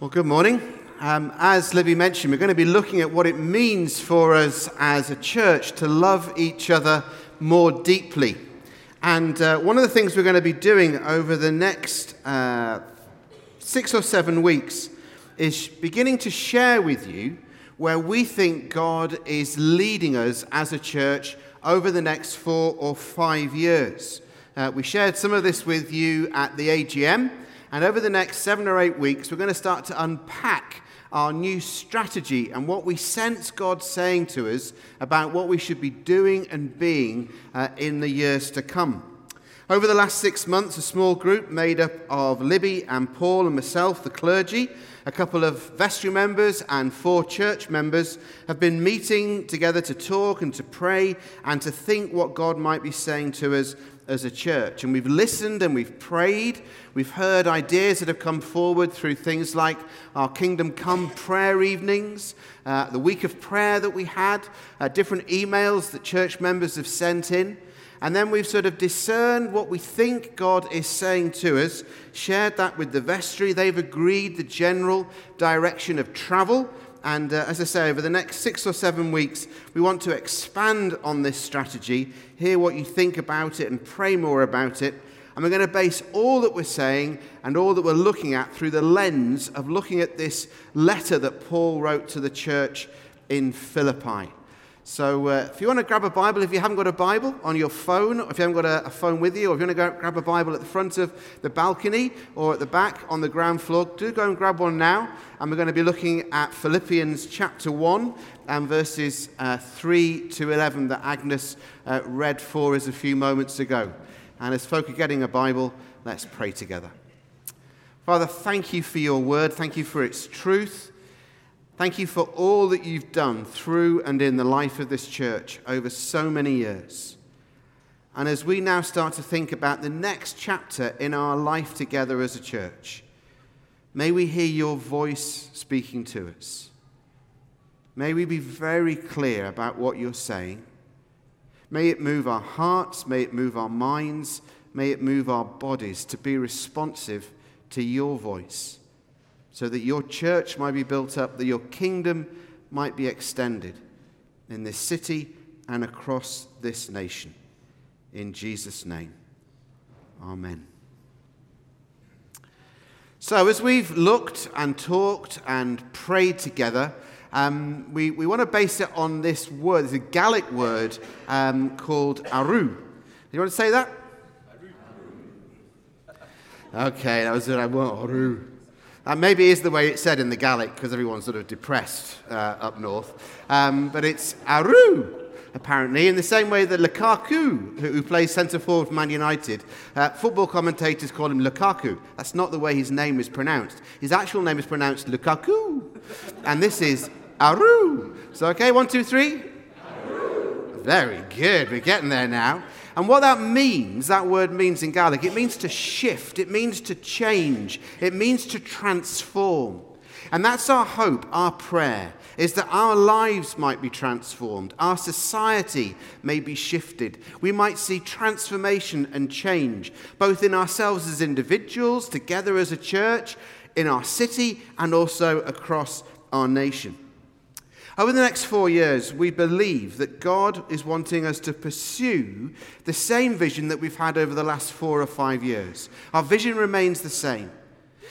Well, good morning. Um, as Libby mentioned, we're going to be looking at what it means for us as a church to love each other more deeply. And uh, one of the things we're going to be doing over the next uh, six or seven weeks is beginning to share with you where we think God is leading us as a church over the next four or five years. Uh, we shared some of this with you at the AGM. And over the next seven or eight weeks, we're going to start to unpack our new strategy and what we sense God saying to us about what we should be doing and being uh, in the years to come. Over the last six months, a small group made up of Libby and Paul and myself, the clergy, a couple of vestry members, and four church members have been meeting together to talk and to pray and to think what God might be saying to us as a church. And we've listened and we've prayed. We've heard ideas that have come forward through things like our Kingdom Come prayer evenings, uh, the week of prayer that we had, uh, different emails that church members have sent in. And then we've sort of discerned what we think God is saying to us, shared that with the vestry. They've agreed the general direction of travel. And uh, as I say, over the next six or seven weeks, we want to expand on this strategy, hear what you think about it, and pray more about it. And we're going to base all that we're saying and all that we're looking at through the lens of looking at this letter that Paul wrote to the church in Philippi. So, uh, if you want to grab a Bible, if you haven't got a Bible on your phone, or if you haven't got a, a, phone with you, or if you want to go grab a Bible at the front of the balcony or at the back on the ground floor, do go and grab one now. And we're going to be looking at Philippians chapter 1 and verses uh, 3 to 11 that Agnes uh, read for us a few moments ago. And as folk are getting a Bible, let's pray together. Father, thank you for your word. Thank you for its truth. Thank you for all that you've done through and in the life of this church over so many years. And as we now start to think about the next chapter in our life together as a church, may we hear your voice speaking to us. May we be very clear about what you're saying. May it move our hearts, may it move our minds, may it move our bodies to be responsive to your voice so that your church might be built up, that your kingdom might be extended in this city and across this nation. In Jesus' name, Amen. So, as we've looked and talked and prayed together, um, we, we want to base it on this word. It's a Gaelic word um, called aru. Do you want to say that? Okay, that was it. I want aru. And maybe it is the way it's said in the Gaelic because everyone's sort of depressed uh, up north. Um, but it's Aru, apparently, in the same way that Lukaku, who, who plays centre forward for Man United, uh, football commentators call him Lukaku. That's not the way his name is pronounced. His actual name is pronounced Lukaku. And this is Aru. So, okay, one, two, three. Aru. Very good. We're getting there now. And what that means, that word means in Gaelic, it means to shift, it means to change, it means to transform. And that's our hope, our prayer, is that our lives might be transformed, our society may be shifted. We might see transformation and change, both in ourselves as individuals, together as a church, in our city, and also across our nation. Over the next four years, we believe that God is wanting us to pursue the same vision that we've had over the last four or five years. Our vision remains the same.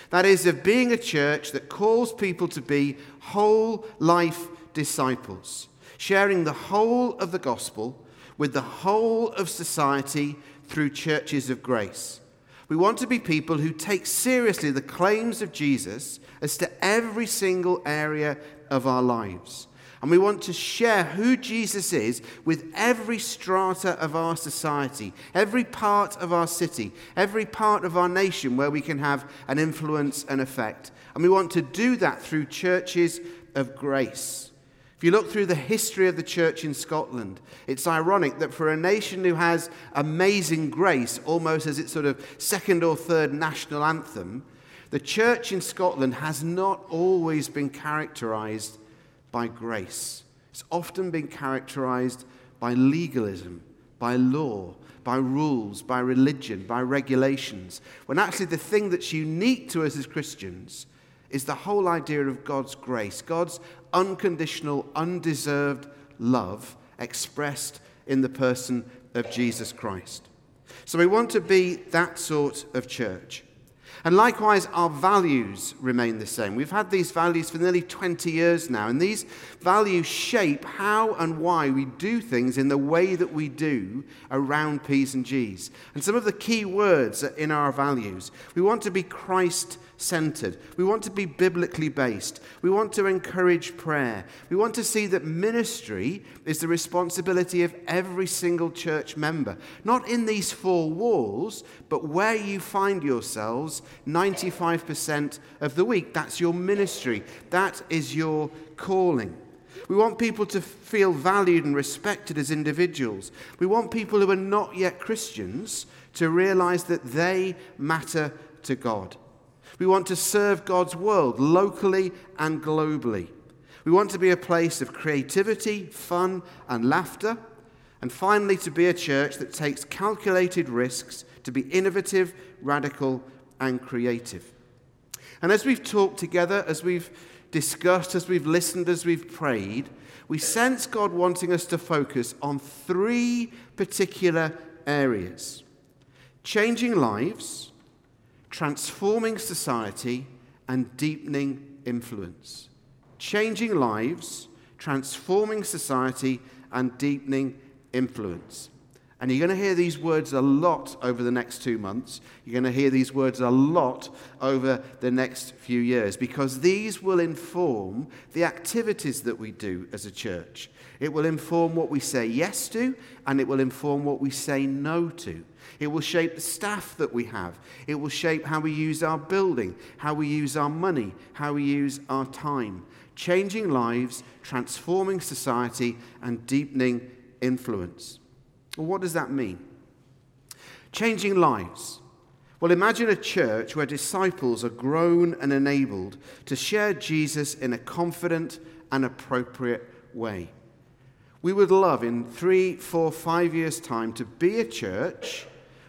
That is, of being a church that calls people to be whole life disciples, sharing the whole of the gospel with the whole of society through churches of grace. We want to be people who take seriously the claims of Jesus as to every single area of our lives. And we want to share who Jesus is with every strata of our society, every part of our city, every part of our nation where we can have an influence and effect. And we want to do that through churches of grace. If you look through the history of the church in Scotland, it's ironic that for a nation who has amazing grace, almost as its sort of second or third national anthem, the church in Scotland has not always been characterized by grace. It's often been characterized by legalism, by law, by rules, by religion, by regulations, when actually the thing that's unique to us as Christians is the whole idea of God's grace, God's unconditional, undeserved love expressed in the person of Jesus Christ. So we want to be that sort of church. And likewise, our values remain the same. We've had these values for nearly 20 years now, and these values shape how and why we do things in the way that we do around P's and G's. And some of the key words are in our values. We want to be Christ centered. We want to be biblically based. We want to encourage prayer. We want to see that ministry is the responsibility of every single church member, not in these four walls, but where you find yourselves 95% of the week. That's your ministry, that is your calling. We want people to feel valued and respected as individuals. We want people who are not yet Christians to realize that they matter to God. We want to serve God's world locally and globally. We want to be a place of creativity, fun, and laughter. And finally, to be a church that takes calculated risks to be innovative, radical, and creative. And as we've talked together, as we've discussed, as we've listened, as we've prayed, we sense God wanting us to focus on three particular areas changing lives transforming society and deepening influence. Changing lives, transforming society, and deepening influence. And you're going to hear these words a lot over the next two months. You're going to hear these words a lot over the next few years because these will inform the activities that we do as a church. It will inform what we say yes to, and it will inform what we say no to. It will shape the staff that we have. It will shape how we use our building, how we use our money, how we use our time. Changing lives, transforming society, and deepening influence. Well, what does that mean? Changing lives. Well, imagine a church where disciples are grown and enabled to share Jesus in a confident and appropriate way. We would love in three, four, five years' time to be a church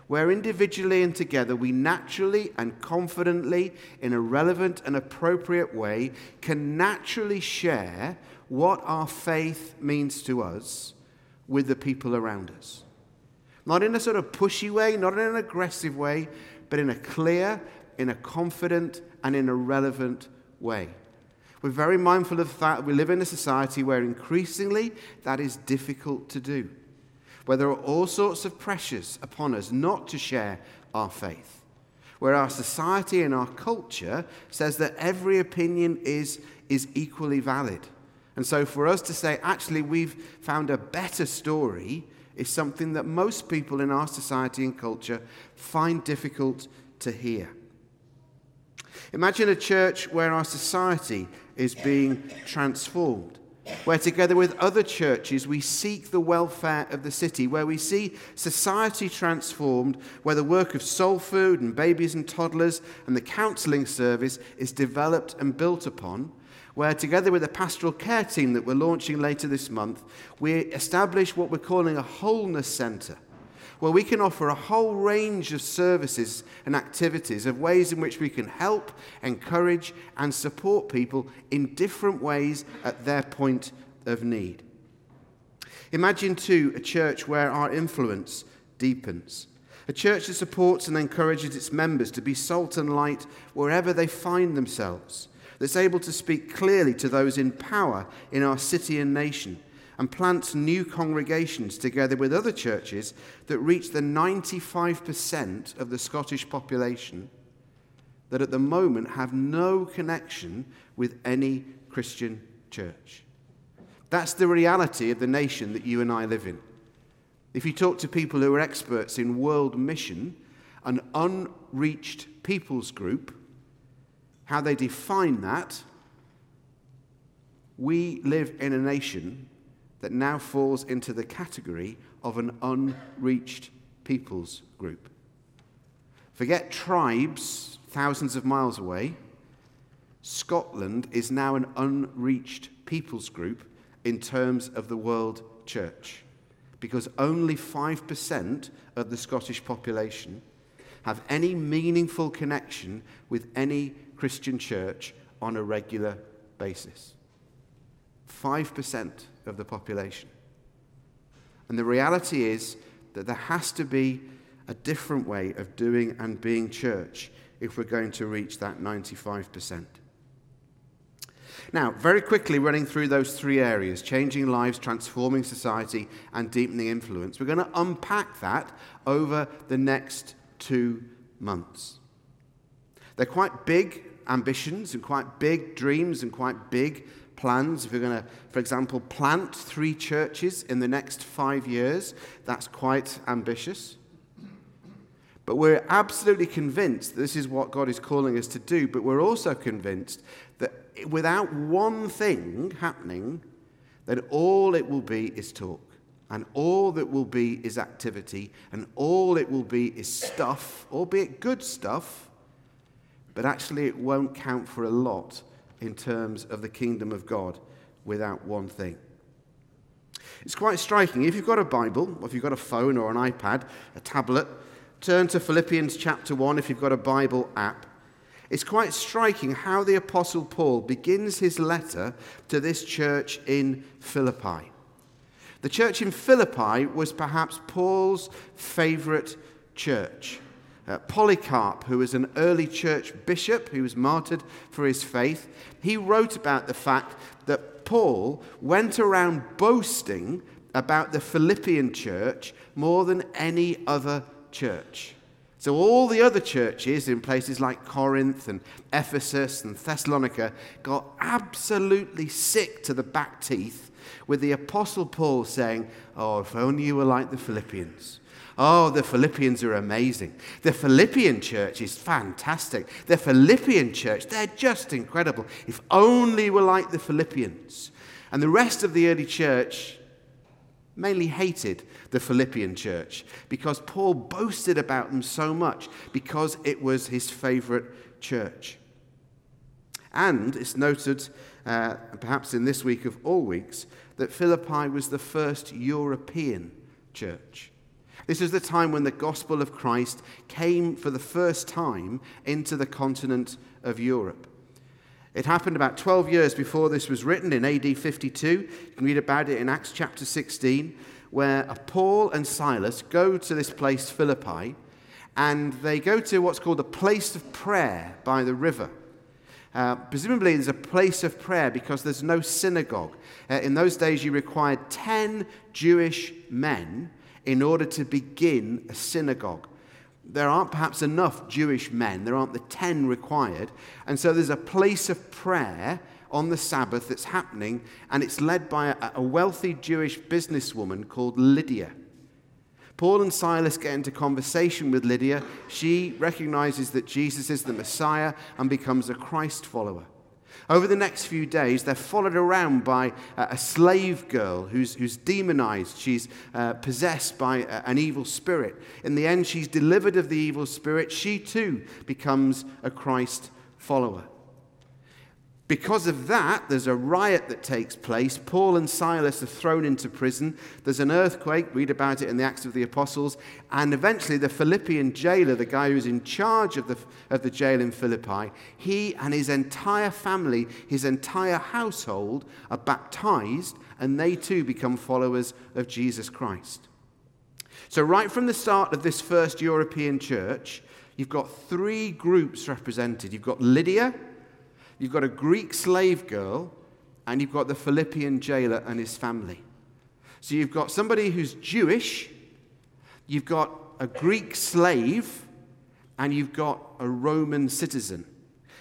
where individually and together we naturally and confidently, in a relevant and appropriate way, can naturally share what our faith means to us with the people around us. Not in a sort of pushy way, not in an aggressive way, but in a clear, in a confident, and in a relevant way. We're very mindful of that we live in a society where increasingly that is difficult to do where there are all sorts of pressures upon us not to share our faith, where our society and our culture says that every opinion is, is equally valid. And so for us to say, actually, we've found a better story is something that most people in our society and culture find difficult to hear. Imagine a church where our society is being transformed where together with other churches we seek the welfare of the city, where we see society transformed, where the work of soul food and babies and toddlers and the counselling service is developed and built upon, where together with the pastoral care team that we're launching later this month, we establish what we're calling a wholeness centre where we can offer a whole range of services and activities of ways in which we can help, encourage, and support people in different ways at their point of need. Imagine, too, a church where our influence deepens. A church that supports and encourages its members to be salt and light wherever they find themselves, that's able to speak clearly to those in power in our city and nation, and plants new congregations together with other churches that reach the 95% of the Scottish population that at the moment have no connection with any Christian church. That's the reality of the nation that you and I live in. If you talk to people who are experts in world mission, an unreached peoples group, how they define that, we live in a nation that now falls into the category of an unreached peoples group. Forget tribes thousands of miles away. Scotland is now an unreached peoples group in terms of the world church because only 5% of the Scottish population have any meaningful connection with any Christian church on a regular basis. 5% of the population. And the reality is that there has to be a different way of doing and being church if we're going to reach that 95%. Now, very quickly running through those three areas changing lives, transforming society, and deepening influence. We're going to unpack that over the next two months. They're quite big ambitions and quite big dreams and quite big plans. If you're going to, for example, plant three churches in the next five years, that's quite ambitious. But we're absolutely convinced this is what God is calling us to do. But we're also convinced that without one thing happening, then all it will be is talk. And all that will be is activity. And all it will be is stuff, albeit good stuff. But actually, it won't count for a lot in terms of the kingdom of God without one thing. It's quite striking. If you've got a Bible, or if you've got a phone or an iPad, a tablet, turn to Philippians chapter 1 if you've got a Bible app. It's quite striking how the Apostle Paul begins his letter to this church in Philippi. The church in Philippi was perhaps Paul's favorite church. Uh, Polycarp, who was an early church bishop who was martyred for his faith, he wrote about the fact that Paul went around boasting about the Philippian church more than any other church. So, all the other churches in places like Corinth and Ephesus and Thessalonica got absolutely sick to the back teeth with the Apostle Paul saying, Oh, if only you were like the Philippians. Oh, the Philippians are amazing. The Philippian church is fantastic. The Philippian church, they're just incredible. If only we're like the Philippians. And the rest of the early church mainly hated the Philippian church because Paul boasted about them so much because it was his favorite church. And it's noted, uh, perhaps in this week of all weeks, that Philippi was the first European church. This is the time when the gospel of Christ came for the first time into the continent of Europe. It happened about 12 years before this was written in AD 52. You can read about it in Acts chapter 16, where Paul and Silas go to this place, Philippi, and they go to what's called a place of prayer by the river. Uh, presumably, there's a place of prayer because there's no synagogue. Uh, in those days, you required 10 Jewish men in order to begin a synagogue. There aren't perhaps enough Jewish men, there aren't the 10 required. And so there's a place of prayer on the Sabbath that's happening, and it's led by a, a wealthy Jewish businesswoman called Lydia. Paul and Silas get into conversation with Lydia. She recognizes that Jesus is the Messiah and becomes a Christ follower. Over the next few days, they're followed around by a slave girl who's, who's demonized. She's uh, possessed by an evil spirit. In the end, she's delivered of the evil spirit. She too becomes a Christ follower. Because of that, there's a riot that takes place. Paul and Silas are thrown into prison. There's an earthquake, read about it in the Acts of the Apostles. And eventually, the Philippian jailer, the guy who's in charge of the, of the jail in Philippi, he and his entire family, his entire household, are baptized, and they too become followers of Jesus Christ. So, right from the start of this first European church, you've got three groups represented. You've got Lydia You've got a Greek slave girl, and you've got the Philippian jailer and his family. So you've got somebody who's Jewish, you've got a Greek slave, and you've got a Roman citizen.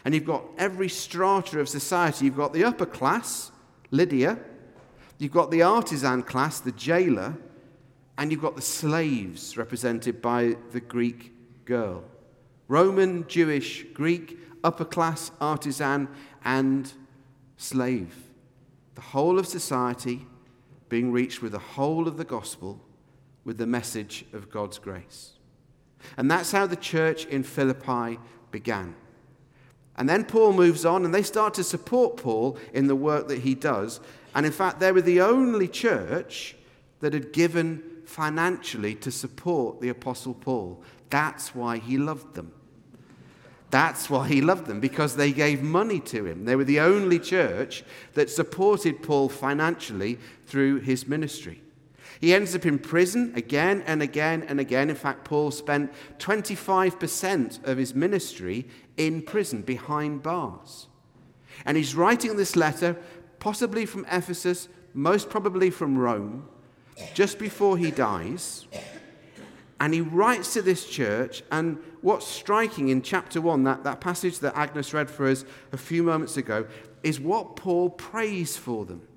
And you've got every strata of society. You've got the upper class, Lydia, you've got the artisan class, the jailer, and you've got the slaves represented by the Greek girl. Roman, Jewish, Greek, upper class, artisan, and slave. The whole of society being reached with the whole of the gospel with the message of God's grace. And that's how the church in Philippi began. And then Paul moves on, and they start to support Paul in the work that he does. And in fact, they were the only church that had given financially to support the Apostle Paul. That's why he loved them. That's why he loved them, because they gave money to him. They were the only church that supported Paul financially through his ministry. He ends up in prison again and again and again. In fact, Paul spent 25% of his ministry in prison behind bars. And he's writing this letter, possibly from Ephesus, most probably from Rome, just before he dies. And he writes to this church, and what's striking in chapter 1, that, that passage that Agnes read for us a few moments ago, is what Paul prays for them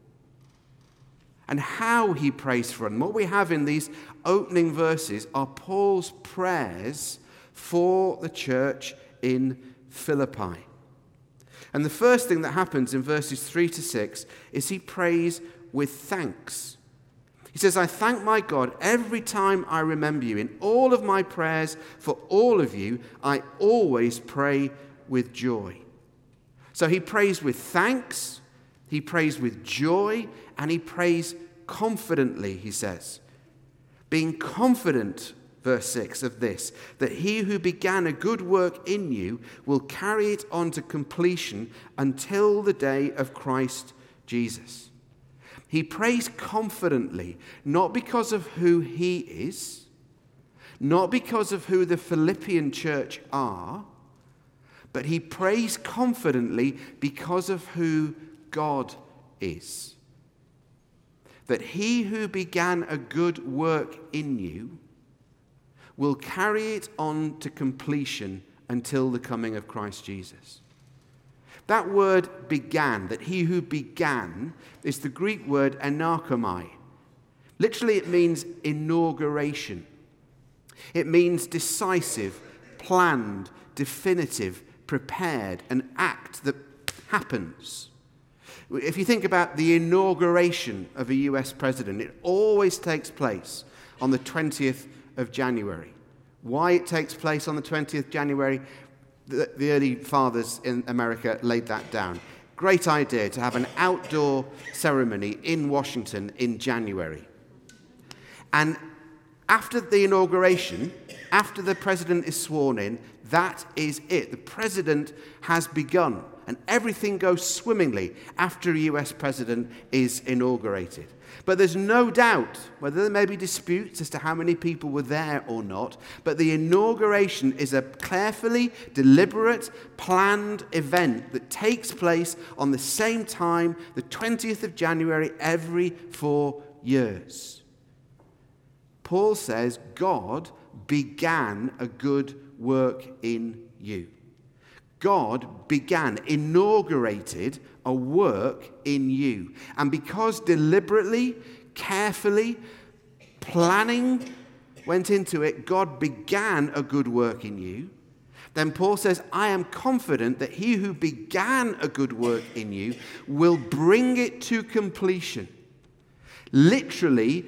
and how he prays for them. What we have in these opening verses are Paul's prayers for the church in Philippi. And the first thing that happens in verses 3 to 6 is he prays with thanks. He says, I thank my God every time I remember you. In all of my prayers for all of you, I always pray with joy. So he prays with thanks, he prays with joy, and he prays confidently, he says. Being confident, verse 6 of this, that he who began a good work in you will carry it on to completion until the day of Christ Jesus. He prays confidently, not because of who he is, not because of who the Philippian church are, but he prays confidently because of who God is that he who began a good work in you will carry it on to completion until the coming of Christ Jesus. That word began, that he who began, is the Greek word anarchomai. Literally, it means inauguration. It means decisive, planned, definitive, prepared, an act that happens. If you think about the inauguration of a US president, it always takes place on the 20th of January. Why it takes place on the 20th January, the, the early fathers in America laid that down. Great idea to have an outdoor ceremony in Washington in January. And after the inauguration, after the president is sworn in, that is it. The president has begun and everything goes swimmingly after a US president is inaugurated. But there's no doubt, whether there may be disputes as to how many people were there or not, but the inauguration is a carefully, deliberate, planned event that takes place on the same time, the 20th of January, every four years. Paul says God began a good work in you. God began, inaugurated a work in you. And because deliberately, carefully, planning went into it, God began a good work in you. Then Paul says, I am confident that he who began a good work in you will bring it to completion. Literally,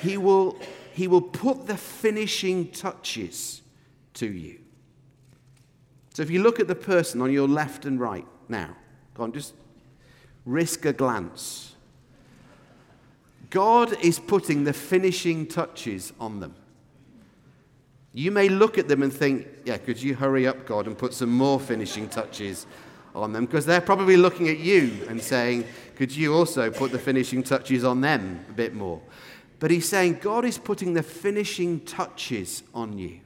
he will, he will put the finishing touches to you. So if you look at the person on your left and right now, go on, just risk a glance. God is putting the finishing touches on them. You may look at them and think, yeah, could you hurry up, God, and put some more finishing touches on them? Because they're probably looking at you and saying, could you also put the finishing touches on them a bit more? But he's saying, God is putting the finishing touches on you.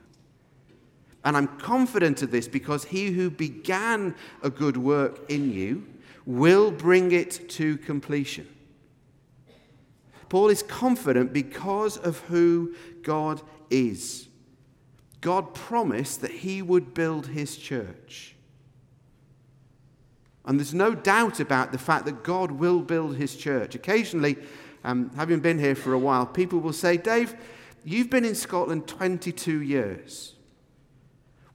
And I'm confident of this because he who began a good work in you will bring it to completion. Paul is confident because of who God is. God promised that he would build his church. And there's no doubt about the fact that God will build his church. Occasionally, um, having been here for a while, people will say, Dave, you've been in Scotland 22 years.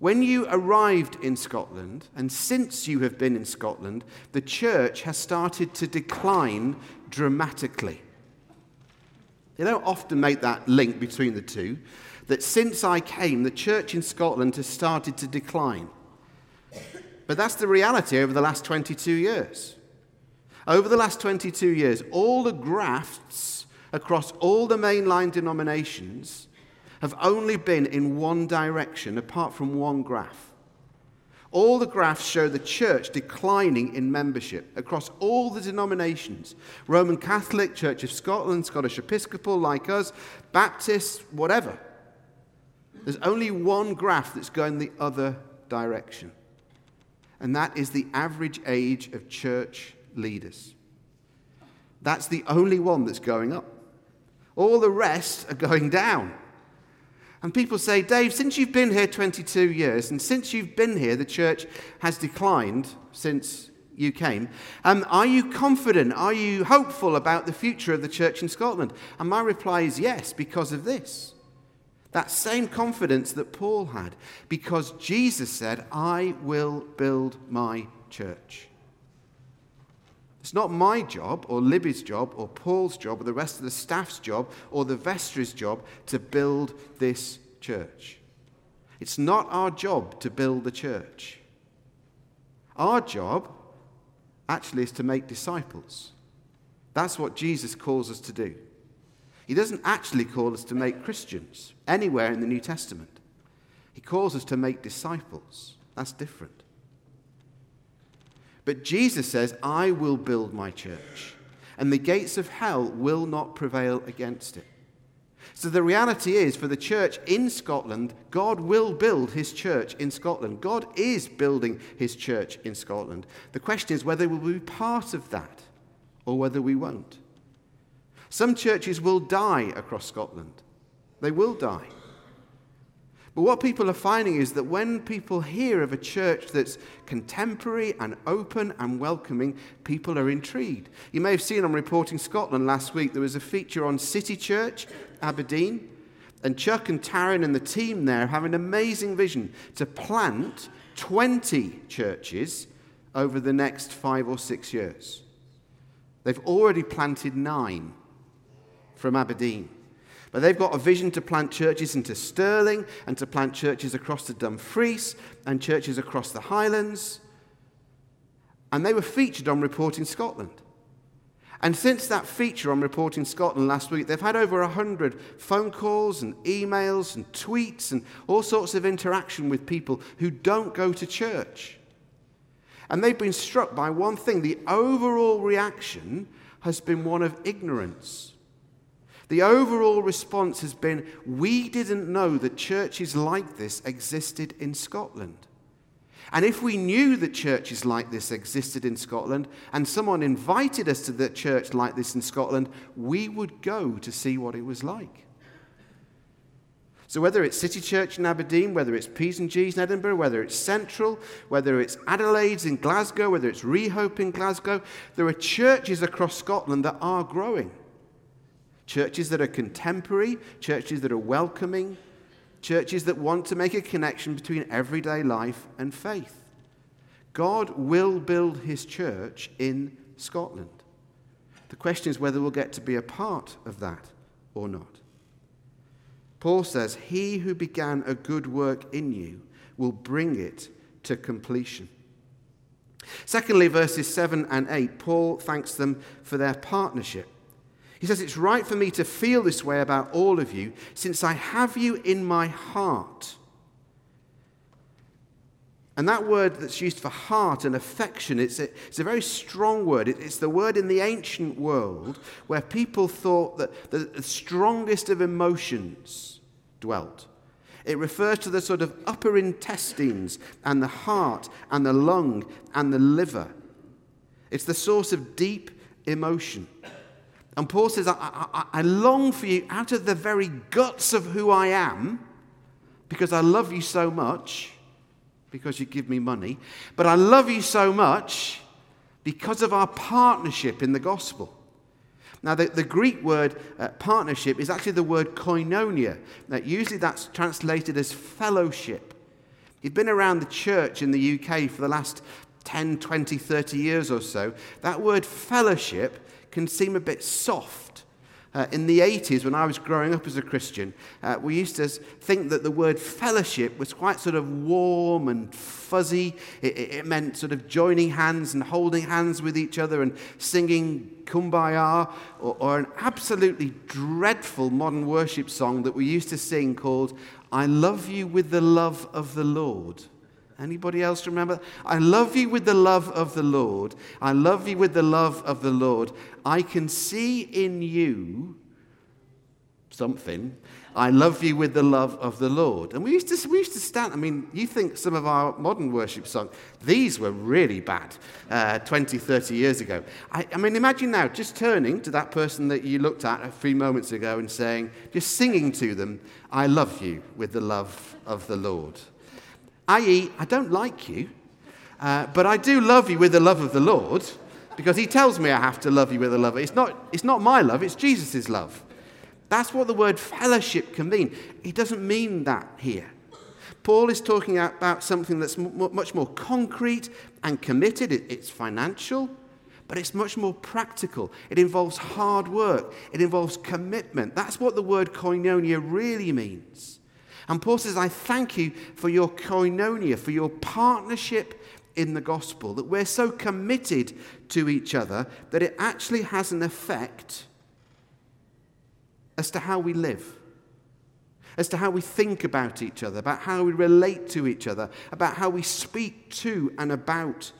When you arrived in Scotland, and since you have been in Scotland, the church has started to decline dramatically. You don't often make that link between the two, that since I came, the church in Scotland has started to decline. But that's the reality over the last 22 years. Over the last 22 years, all the grafts across all the mainline denominations have only been in one direction, apart from one graph. All the graphs show the church declining in membership across all the denominations Roman Catholic, Church of Scotland, Scottish Episcopal, like us, Baptists, whatever. There's only one graph that's going the other direction, and that is the average age of church leaders. That's the only one that's going up. All the rest are going down. And people say, Dave, since you've been here 22 years, and since you've been here, the church has declined since you came. Um, are you confident? Are you hopeful about the future of the church in Scotland? And my reply is yes, because of this. That same confidence that Paul had, because Jesus said, I will build my church. It's not my job, or Libby's job, or Paul's job, or the rest of the staff's job, or the vestry's job to build this church. It's not our job to build the church. Our job actually is to make disciples. That's what Jesus calls us to do. He doesn't actually call us to make Christians anywhere in the New Testament. He calls us to make disciples. That's different. But Jesus says, I will build my church, and the gates of hell will not prevail against it. So the reality is, for the church in Scotland, God will build his church in Scotland. God is building his church in Scotland. The question is whether we will be part of that or whether we won't. Some churches will die across Scotland. They will die. But what people are finding is that when people hear of a church that's contemporary and open and welcoming, people are intrigued. You may have seen on Reporting Scotland last week, there was a feature on City Church, Aberdeen. And Chuck and Taryn and the team there have an amazing vision to plant 20 churches over the next five or six years. They've already planted nine from Aberdeen. But they've got a vision to plant churches into Stirling and to plant churches across the Dumfries and churches across the Highlands. And they were featured on Reporting Scotland. And since that feature on Reporting Scotland last week, they've had over 100 phone calls and emails and tweets and all sorts of interaction with people who don't go to church. And they've been struck by one thing the overall reaction has been one of ignorance. The overall response has been we didn't know that churches like this existed in Scotland. And if we knew that churches like this existed in Scotland and someone invited us to the church like this in Scotland, we would go to see what it was like. So, whether it's City Church in Aberdeen, whether it's P's and G's in Edinburgh, whether it's Central, whether it's Adelaide's in Glasgow, whether it's Rehope in Glasgow, there are churches across Scotland that are growing. Churches that are contemporary, churches that are welcoming, churches that want to make a connection between everyday life and faith. God will build his church in Scotland. The question is whether we'll get to be a part of that or not. Paul says, He who began a good work in you will bring it to completion. Secondly, verses 7 and 8, Paul thanks them for their partnership. He says, It's right for me to feel this way about all of you, since I have you in my heart. And that word that's used for heart and affection, it's a, it's a very strong word. It, it's the word in the ancient world where people thought that the strongest of emotions dwelt. It refers to the sort of upper intestines and the heart and the lung and the liver. It's the source of deep emotion. And Paul says, I, I, I, long for you out of the very guts of who I am, because I love you so much, because you give me money, but I love you so much because of our partnership in the gospel. Now, the, the Greek word uh, partnership is actually the word koinonia. Now, usually that's translated as fellowship. You've been around the church in the UK for the last 10, 20, 30 years or so. That word fellowship can seem a bit soft. Uh, in the 80s, when I was growing up as a Christian, uh, we used to think that the word fellowship was quite sort of warm and fuzzy. It, it, meant sort of joining hands and holding hands with each other and singing kumbaya, or, or an absolutely dreadful modern worship song that we used to sing called I Love You with the Love of the Lord. Anybody else remember? I love you with the love of the Lord. I love you with the love of the Lord. I can see in you something. I love you with the love of the Lord. And we used to, we used to stand, I mean, you think some of our modern worship songs, these were really bad uh, 20, 30 years ago. I, I mean, imagine now just turning to that person that you looked at a few moments ago and saying, just singing to them, I love you with the love of the Lord. I.e., I don't like you, uh, but I do love you with the love of the Lord because he tells me I have to love you with the love. It's not, it's not my love, it's Jesus' love. That's what the word fellowship can mean. He doesn't mean that here. Paul is talking about something that's much more concrete and committed. It's financial, but it's much more practical. It involves hard work, it involves commitment. That's what the word koinonia really means. And Paul says, I thank you for your koinonia, for your partnership in the gospel, that we're so committed to each other that it actually has an effect as to how we live, as to how we think about each other, about how we relate to each other, about how we speak to and about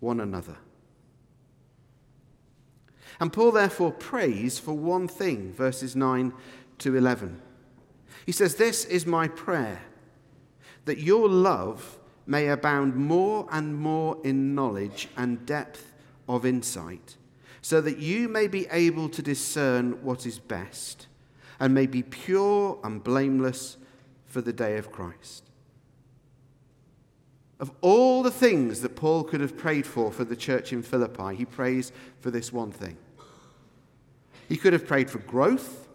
one another. And Paul therefore prays for one thing, verses 9 to 11. He says, This is my prayer, that your love may abound more and more in knowledge and depth of insight so that you may be able to discern what is best and may be pure and blameless for the day of Christ. Of all the things that Paul could have prayed for for the church in Philippi, he prays for this one thing. He could have prayed for growth,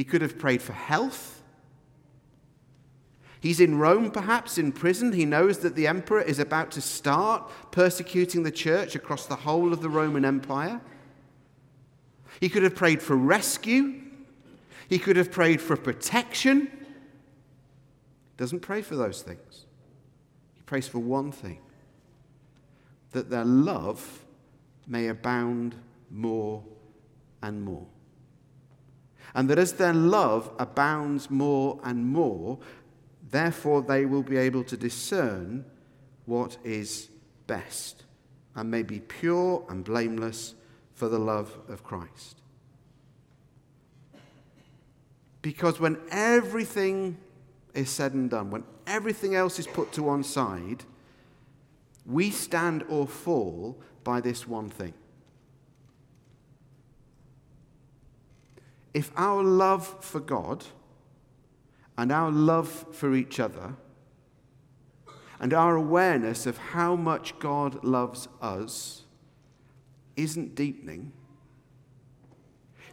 he could have prayed for health, He's in Rome, perhaps, in prison. He knows that the emperor is about to start persecuting the church across the whole of the Roman Empire. He could have prayed for rescue. He could have prayed for protection. He doesn't pray for those things. He prays for one thing that their love may abound more and more. And that as their love abounds more and more, Therefore, they will be able to discern what is best and may be pure and blameless for the love of Christ. Because when everything is said and done, when everything else is put to one side, we stand or fall by this one thing. If our love for God and our love for each other and our awareness of how much God loves us isn't deepening,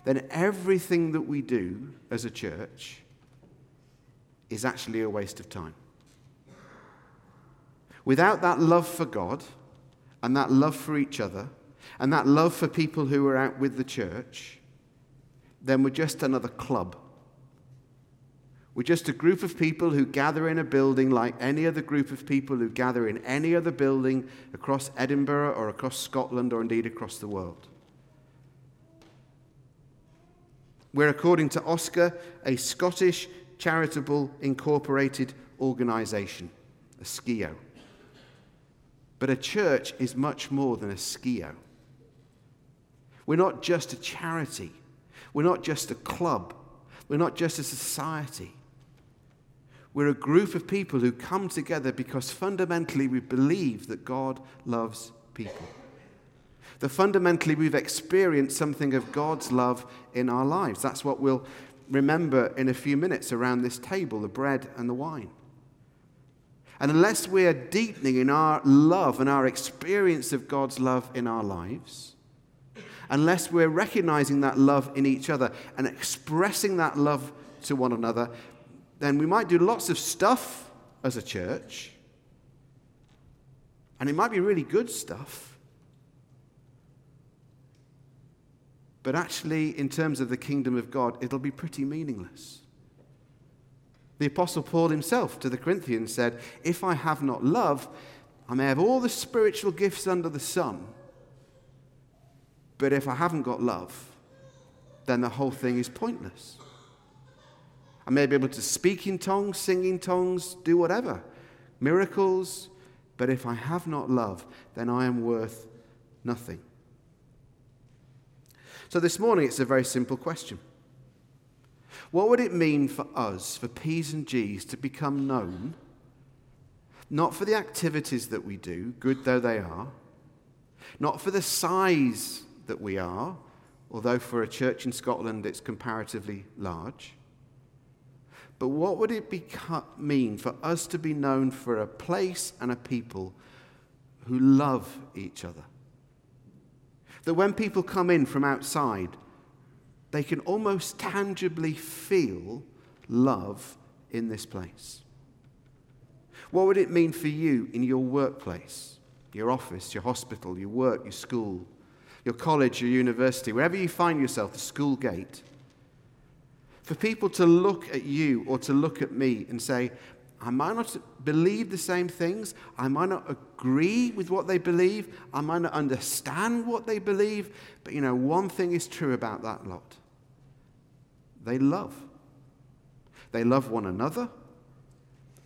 then everything that we do as a church is actually a waste of time. Without that love for God and that love for each other and that love for people who are out with the church, then we're just another club we're just a group of people who gather in a building like any other group of people who gather in any other building across Edinburgh or across Scotland or indeed across the world. We're, according to OSCR, a Scottish charitable incorporated organisation, a SCIO. But a church is much more than a SCIO. We're not just a charity, we're not just a club, we're not just a society. We're a group of people who come together because fundamentally we believe that God loves people. That fundamentally we've experienced something of God's love in our lives. That's what we'll remember in a few minutes around this table the bread and the wine. And unless we are deepening in our love and our experience of God's love in our lives, unless we're recognizing that love in each other and expressing that love to one another, then we might do lots of stuff as a church, and it might be really good stuff. But actually, in terms of the kingdom of God, it'll be pretty meaningless. The Apostle Paul himself to the Corinthians said, If I have not love, I may have all the spiritual gifts under the sun, but if I haven't got love, then the whole thing is pointless. I may be able to speak in tongues, sing in tongues, do whatever. miracles, but if I have not love, then I am worth nothing. So this morning, it's a very simple question. What would it mean for us, for P's and G's, to become known, not for the activities that we do, good though they are, not for the size that we are, although for a church in Scotland it's comparatively large, but what would it mean for us to be known for a place and a people who love each other? That when people come in from outside, they can almost tangibly feel love in this place. What would it mean for you in your workplace, your office, your hospital, your work, your school, your college, your university, wherever you find yourself, the school gate? For people to look at you or to look at me and say, I might not believe the same things. I might not agree with what they believe. I might not understand what they believe. But you know, one thing is true about that lot they love. They love one another,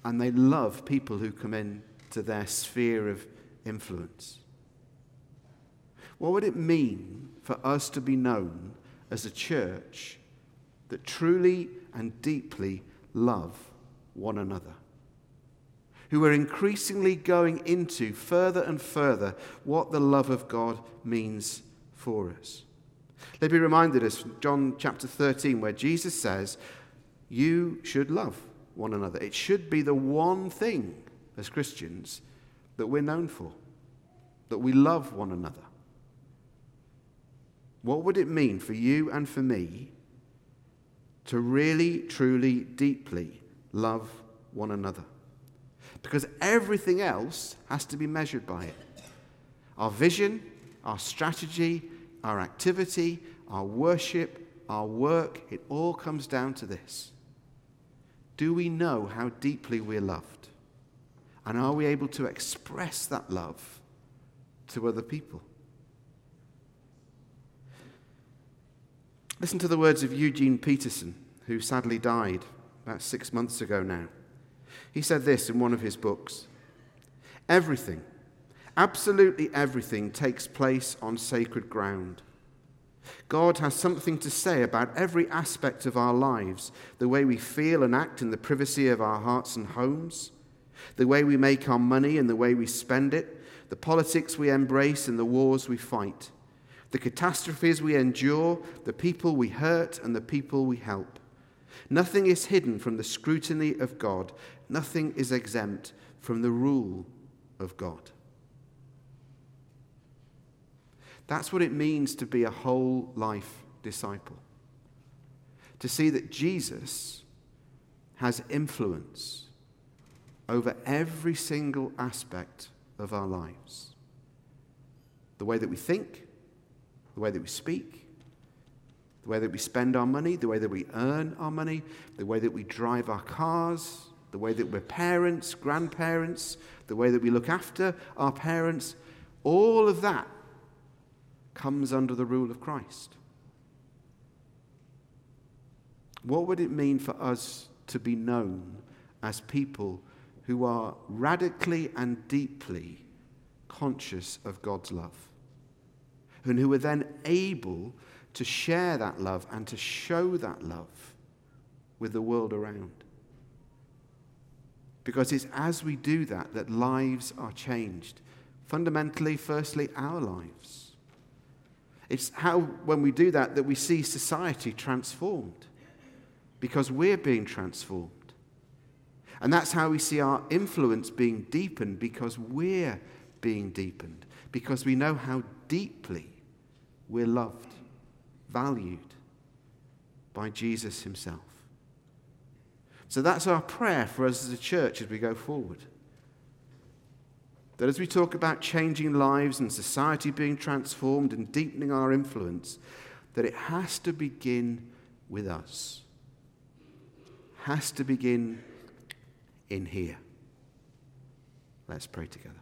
and they love people who come into their sphere of influence. What would it mean for us to be known as a church that truly and deeply love one another, who are increasingly going into further and further what the love of God means for us. Let me remind us from John chapter 13, where Jesus says, You should love one another. It should be the one thing as Christians that we're known for, that we love one another. What would it mean for you and for me to really, truly, deeply love one another. Because everything else has to be measured by it. Our vision, our strategy, our activity, our worship, our work, it all comes down to this. Do we know how deeply we're loved? And are we able to express that love to other people? Listen to the words of Eugene Peterson, who sadly died about six months ago now. He said this in one of his books Everything, absolutely everything, takes place on sacred ground. God has something to say about every aspect of our lives the way we feel and act in the privacy of our hearts and homes, the way we make our money and the way we spend it, the politics we embrace and the wars we fight the catastrophes we endure, the people we hurt, and the people we help. Nothing is hidden from the scrutiny of God, nothing is exempt from the rule of God. That's what it means to be a whole life disciple. To see that Jesus has influence over every single aspect of our lives the way that we think, the way that we speak, the way that we spend our money, the way that we earn our money, the way that we drive our cars, the way that we're parents, grandparents, the way that we look after our parents, all of that comes under the rule of Christ. What would it mean for us to be known as people who are radically and deeply conscious of God's love? And who are then able to share that love and to show that love with the world around. Because it's as we do that that lives are changed. Fundamentally, firstly, our lives. It's how, when we do that, that we see society transformed because we're being transformed. And that's how we see our influence being deepened because we're being deepened, because we know how deeply we're loved, valued by Jesus Himself. So that's our prayer for us as a church as we go forward. That as we talk about changing lives and society being transformed and deepening our influence, that it has to begin with us. Has to begin in here. Let's pray together.